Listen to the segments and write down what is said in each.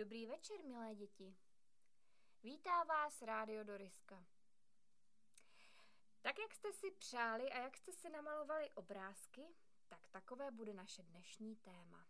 Dobrý večer, milé děti. Vítá vás Rádio Doriska. Tak, jak jste si přáli a jak jste si namalovali obrázky, tak takové bude naše dnešní téma.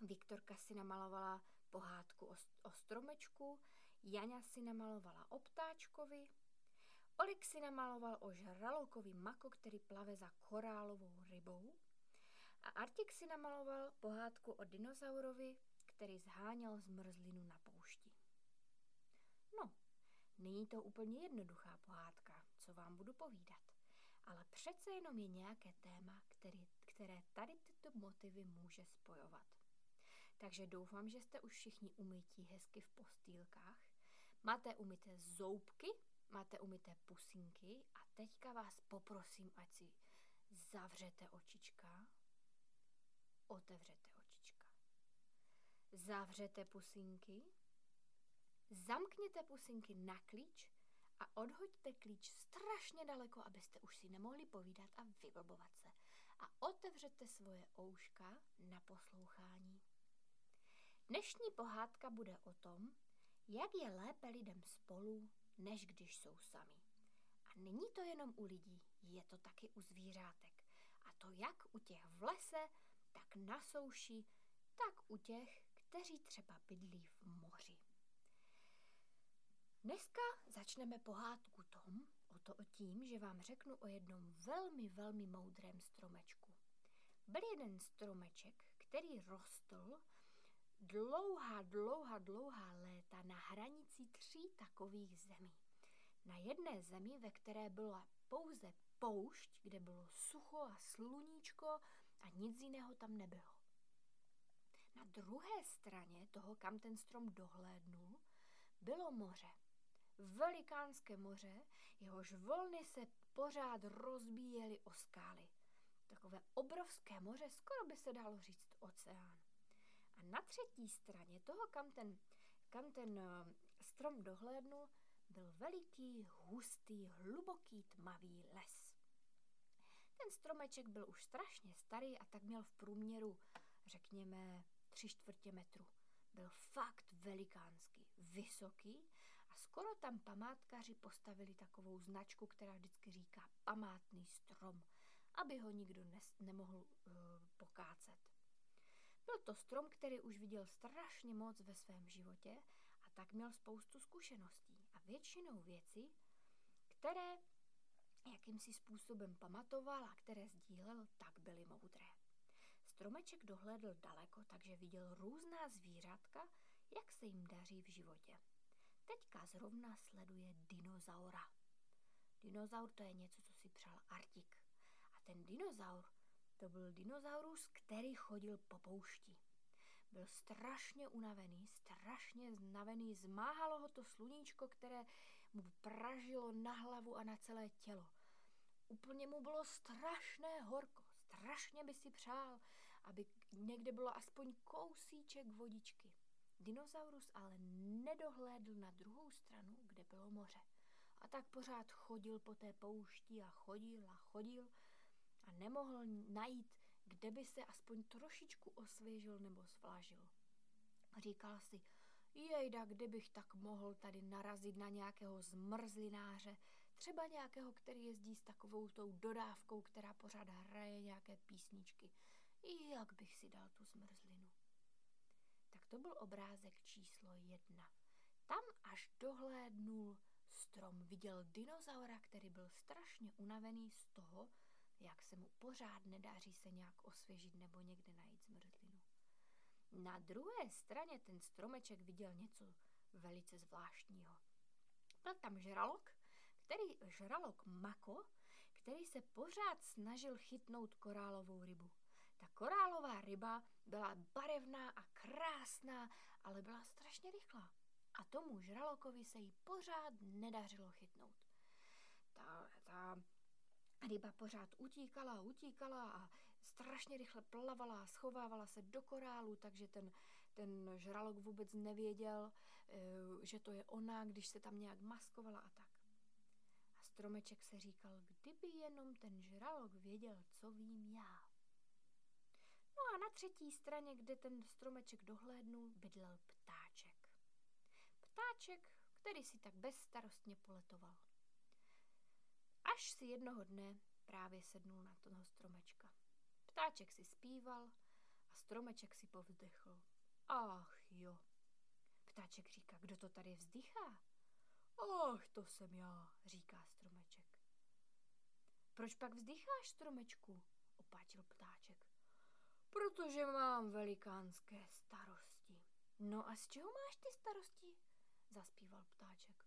Viktorka si namalovala pohádku o, o stromečku, Jaňa si namalovala o ptáčkovi, Olik si namaloval o žralokovi mako, který plave za korálovou rybou a Artik si namaloval pohádku o dinosaurovi, který zháněl zmrzlinu na poušti. No, není to úplně jednoduchá pohádka, co vám budu povídat, ale přece jenom je nějaké téma, který, které tady tyto motivy může spojovat. Takže doufám, že jste už všichni umytí hezky v postýlkách, máte umyté zoubky, máte umyté pusinky a teďka vás poprosím, ať si zavřete očička, otevřete. Zavřete pusinky, zamkněte pusinky na klíč a odhoďte klíč strašně daleko, abyste už si nemohli povídat a vyblbovat se. A otevřete svoje ouška na poslouchání. Dnešní pohádka bude o tom, jak je lépe lidem spolu, než když jsou sami. A není to jenom u lidí, je to taky u zvířátek. A to jak u těch v lese, tak na souši, tak u těch, kteří třeba bydlí v moři. Dneska začneme pohádku tom, o to o tím, že vám řeknu o jednom velmi, velmi moudrém stromečku. Byl jeden stromeček, který rostl dlouhá, dlouhá, dlouhá léta na hranici tří takových zemí. Na jedné zemi, ve které byla pouze poušť, kde bylo sucho a sluníčko a nic jiného tam nebylo. Na druhé straně toho, kam ten strom dohlédnul, bylo moře. Velikánské moře, jehož vlny se pořád rozbíjely o skály. Takové obrovské moře, skoro by se dalo říct oceán. A na třetí straně toho, kam ten, kam ten eh, strom dohlédnul, byl veliký, hustý, hluboký, tmavý les. Ten stromeček byl už strašně starý a tak měl v průměru, řekněme, tři čtvrtě metru. Byl fakt velikánský, vysoký a skoro tam památkaři postavili takovou značku, která vždycky říká památný strom, aby ho nikdo nes- nemohl uh, pokácet. Byl to strom, který už viděl strašně moc ve svém životě a tak měl spoustu zkušeností a většinou věci, které jakýmsi způsobem pamatoval a které sdílel, tak byly moudré. Stromeček dohlédl daleko, takže viděl různá zvířátka, jak se jim daří v životě. Teďka zrovna sleduje dinozaura. Dinozaur to je něco, co si přál Artik. A ten dinozaur to byl dinozaurus, který chodil po poušti. Byl strašně unavený, strašně znavený, zmáhalo ho to sluníčko, které mu pražilo na hlavu a na celé tělo. Úplně mu bylo strašné horko, strašně by si přál, aby někde bylo aspoň kousíček vodičky. Dinosaurus ale nedohlédl na druhou stranu, kde bylo moře. A tak pořád chodil po té poušti a chodil a chodil a nemohl najít, kde by se aspoň trošičku osvěžil nebo svlažil. Říkal si, jejda, kdybych tak mohl tady narazit na nějakého zmrzlináře, třeba nějakého, který jezdí s takovou tou dodávkou, která pořád hraje nějaké písničky. Jak bych si dal tu zmrzlinu? Tak to byl obrázek číslo jedna. Tam až dohlédnul strom, viděl dinozaura, který byl strašně unavený z toho, jak se mu pořád nedáří se nějak osvěžit nebo někde najít zmrzlinu. Na druhé straně ten stromeček viděl něco velice zvláštního. Byl tam žralok, který žralok Mako, který se pořád snažil chytnout korálovou rybu. Ta korálová ryba byla barevná a krásná, ale byla strašně rychlá. A tomu žralokovi se jí pořád nedařilo chytnout. Ta, ta Ryba pořád utíkala utíkala a strašně rychle plavala a schovávala se do korálu, takže ten, ten žralok vůbec nevěděl, eh, že to je ona, když se tam nějak maskovala a tak. A stromeček se říkal, kdyby jenom ten žralok věděl, co vím já. No a na třetí straně, kde ten stromeček dohlédnul, bydlel ptáček. Ptáček, který si tak bezstarostně poletoval. Až si jednoho dne právě sednul na toho stromečka. Ptáček si zpíval a stromeček si povzdechl. Ach jo. Ptáček říká, kdo to tady vzdychá? Ach, to jsem já, říká stromeček. Proč pak vzdycháš, stromečku? opáčil ptáček. Protože mám velikánské starosti. No a z čeho máš ty starosti? zaspíval ptáček.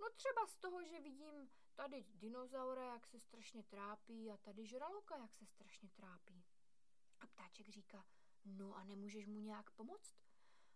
No třeba z toho, že vidím tady dinozaura, jak se strašně trápí a tady žraloka, jak se strašně trápí. A ptáček říká, no a nemůžeš mu nějak pomoct?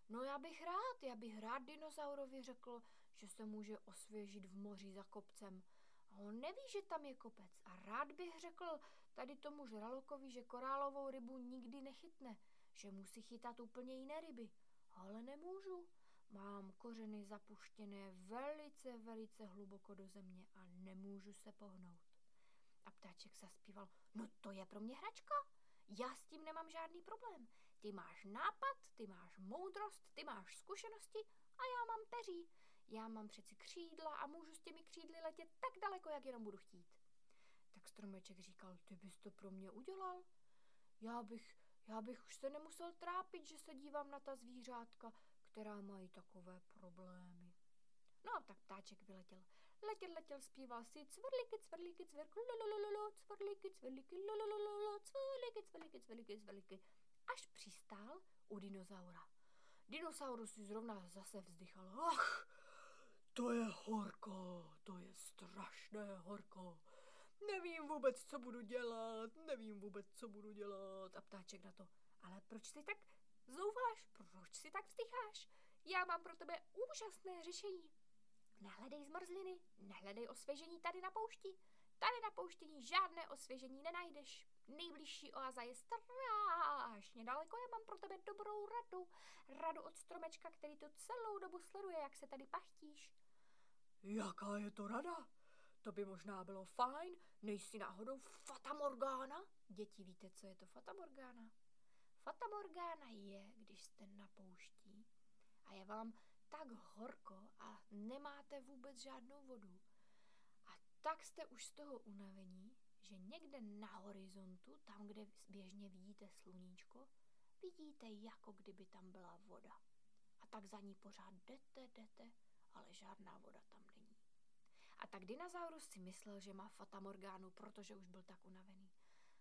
No já bych rád, já bych rád dinosaurovi řekl, že se může osvěžit v moři za kopcem. A on neví, že tam je kopec. A rád bych řekl tady tomu žralokovi, že korálovou rybu nikdy nechytne, že musí chytat úplně jiné ryby. Ale nemůžu. Mám kořeny zapuštěné velice, velice hluboko do země a nemůžu se pohnout. A ptáček zaspíval, no to je pro mě hračka. Já s tím nemám žádný problém. Ty máš nápad, ty máš moudrost, ty máš zkušenosti a já mám peří. Já mám přeci křídla a můžu s těmi křídly letět tak daleko, jak jenom budu chtít. Tak stromeček říkal, ty bys to pro mě udělal? Já bych, já bych už se nemusel trápit, že se dívám na ta zvířátka, která mají takové problémy. No, tak ptáček vyletěl. Letěl, letěl, zpíval si cvrlíky, cvrlíky, cvrk, lulululu, cvrlíky, cvrlíky, lulululu, cvrlíky, cvrlíky, cvrlíky, cvrlíky, až přistál u dinozaura. Dinosaurus si zrovna zase vzdychal. Ach, to je horko, to je strašné horko. Nevím vůbec, co budu dělat, nevím vůbec, co budu dělat. A ptáček na to, ale proč si tak zouváš, proč si tak vzdycháš? Já mám pro tebe úžasné řešení. Nehledej zmrzliny, nehledej osvěžení tady na poušti. Tady na pouštění žádné osvěžení nenajdeš. Nejbližší oáza je strašně daleko. Já mám pro tebe dobrou radu. Radu od stromečka, který to celou dobu sleduje, jak se tady pachtíš. Jaká je to rada? To by možná bylo fajn. Nejsi náhodou Fata Morgana? Děti, víte, co je to Fata Morgana? Fata Morgana je, když jste na poušti a je vám tak horko a nemáte vůbec žádnou vodu. A tak jste už z toho unavení, že někde na horizontu, tam, kde běžně vidíte sluníčko, vidíte, jako kdyby tam byla voda. A tak za ní pořád jdete, jdete, ale žádná voda tam není. Tak dinosaurus si myslel, že má Fata Morgánu, protože už byl tak unavený.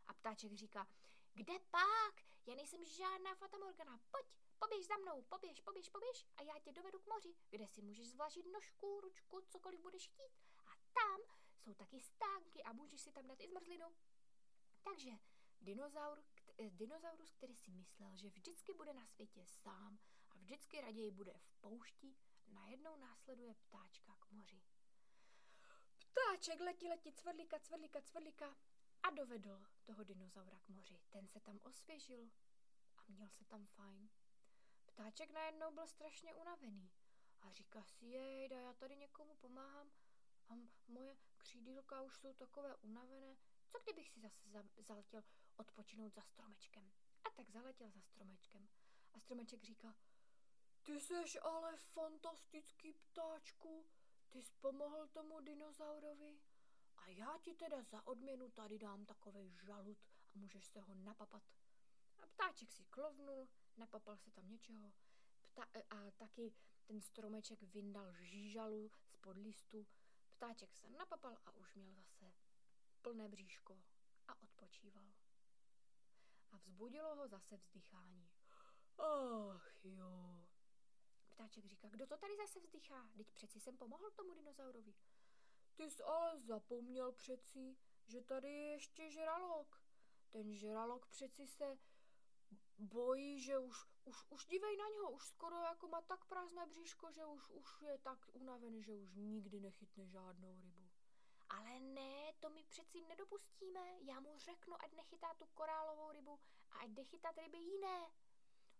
A ptáček říká, kde pak? Já nejsem žádná Fata Morgana. Pojď, poběž za mnou, poběž, poběž, poběž a já tě dovedu k moři, kde si můžeš zvlažit nožku, ručku, cokoliv budeš chtít. A tam jsou taky stánky a můžeš si tam dát i zmrzlinu. Takže dinozaur, eh, dinozaurus, který si myslel, že vždycky bude na světě sám a vždycky raději bude v poušti, najednou následuje ptáčka k moři. Ptáček letí, letí, cvrlíka, cvrlíka, cvrlíka a dovedl toho dinozaura k moři. Ten se tam osvěžil a měl se tam fajn. Ptáček najednou byl strašně unavený a říká si, jejda, já tady někomu pomáhám a moje křídílka už jsou takové unavené. Co kdybych si zase za, zaletěl odpočinout za stromečkem? A tak zaletěl za stromečkem. A stromeček říká, ty seš ale fantastický ptáčku, ty jsi pomohl tomu dinosaurovi a já ti teda za odměnu tady dám takový žalud a můžeš se ho napapat. A ptáček si klovnul, napapal se tam něčeho Pta- a taky ten stromeček vyndal žížalu spod listu. Ptáček se napapal a už měl zase plné bříško a odpočíval. A vzbudilo ho zase vzdychání. Ach jo. Ptáček říká, kdo to tady zase vzdychá? Teď přeci jsem pomohl tomu dinosaurovi. Ty jsi ale zapomněl přeci, že tady je ještě žralok. Ten žralok přeci se bojí, že už, už, už dívej na něho, už skoro jako má tak prázdné bříško, že už, už je tak unavený, že už nikdy nechytne žádnou rybu. Ale ne, to my přeci nedopustíme. Já mu řeknu, ať nechytá tu korálovou rybu a ať jde chytat ryby jiné.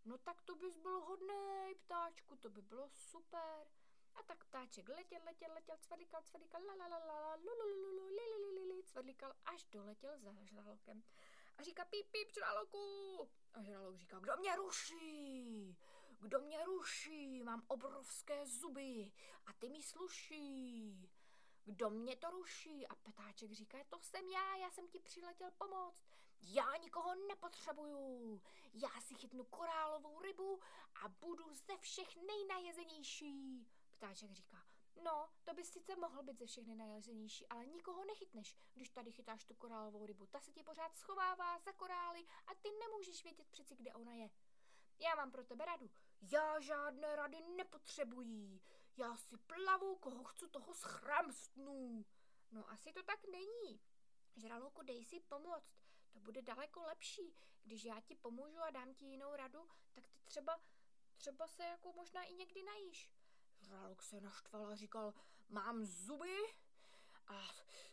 No tak to bys byl hodnej, ptáčku, to by bylo super. A tak ptáček letěl, letěl, letěl, cvrlikal, cvrlikal, la la la la la, lu, lu, lu, lu, li, li, li, li, cvrlikal, až doletěl za žralokem. a říká píp, píp, žraloku. A žralok říká, kdo mě ruší? Kdo mě ruší? Mám obrovské zuby a ty mi sluší. Kdo mě to ruší? A petáček říká, to jsem já, já jsem ti přiletěl pomoct. Já nikoho nepotřebuju. Já si chytnu korálovou rybu a budu ze všech nejnajezenější. Ptáček říká, no, to bys sice mohl být ze všech nejnajezenější, ale nikoho nechytneš, když tady chytáš tu korálovou rybu. Ta se ti pořád schovává za korály a ty nemůžeš vědět přeci, kde ona je. Já mám pro tebe radu. Já žádné rady nepotřebuji. Já si plavu, koho chci, toho schramstnu. No asi to tak není. Žraloku, dej si pomoct. To bude daleko lepší. Když já ti pomůžu a dám ti jinou radu, tak ty třeba, třeba se jako možná i někdy najíš. Žralok se naštval a říkal, mám zuby a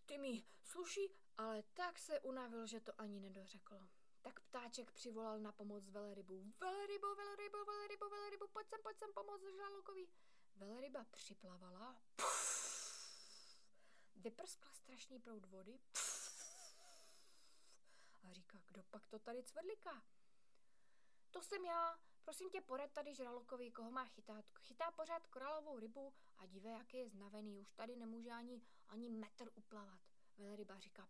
ty mi sluší, ale tak se unavil, že to ani nedořekl. Tak ptáček přivolal na pomoc velerybu. Velrybo, velrybo, velrybo, velrybo, pojď sem, pojď sem pomoct žralokovi. Velryba připlavala, vyprskla strašný proud vody a říká, kdo pak to tady cvrliká? To jsem já, prosím tě, porad tady žralokovi, koho má chytat. Chytá pořád koralovou rybu a divé, jaký je znavený, už tady nemůže ani, ani metr uplavat. Velryba říká,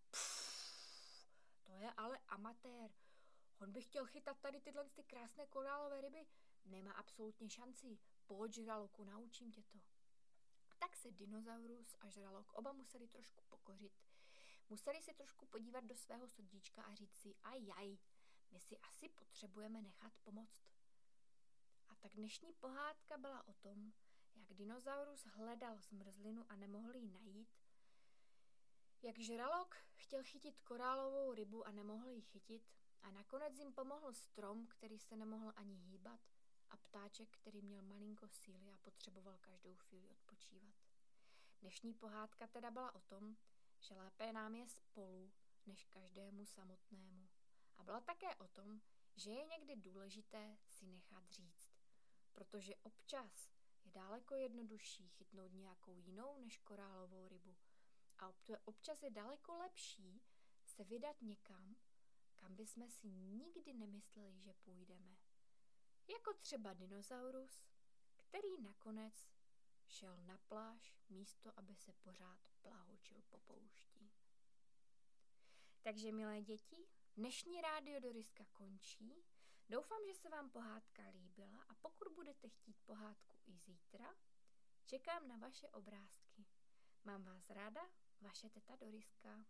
to je ale amatér. On by chtěl chytat tady tyhle ty krásné korálové ryby. Nemá absolutně šanci. Pojď, žraloku, naučím tě to. Tak se dinozaurus a žralok oba museli trošku pokořit. Museli se trošku podívat do svého srdíčka a říct si, ajaj, my si asi potřebujeme nechat pomoct. A tak dnešní pohádka byla o tom, jak dinozaurus hledal zmrzlinu a nemohl ji najít, jak žralok chtěl chytit korálovou rybu a nemohl ji chytit a nakonec jim pomohl strom, který se nemohl ani hýbat a ptáček, který měl malinko síly a potřeboval každou chvíli odpočívat. Dnešní pohádka teda byla o tom, že lépe nám je spolu, než každému samotnému. A byla také o tom, že je někdy důležité si nechat říct, protože občas je daleko jednodušší chytnout nějakou jinou než korálovou rybu. A občas je daleko lepší se vydat někam, kam bychom si nikdy nemysleli, že půjdeme. Jako třeba dinosaurus, který nakonec šel na pláž místo, aby se pořád plahočil po poušti. Takže, milé děti, dnešní rádio Doriska končí. Doufám, že se vám pohádka líbila a pokud budete chtít pohádku i zítra, čekám na vaše obrázky. Mám vás ráda, vaše teta Doriska.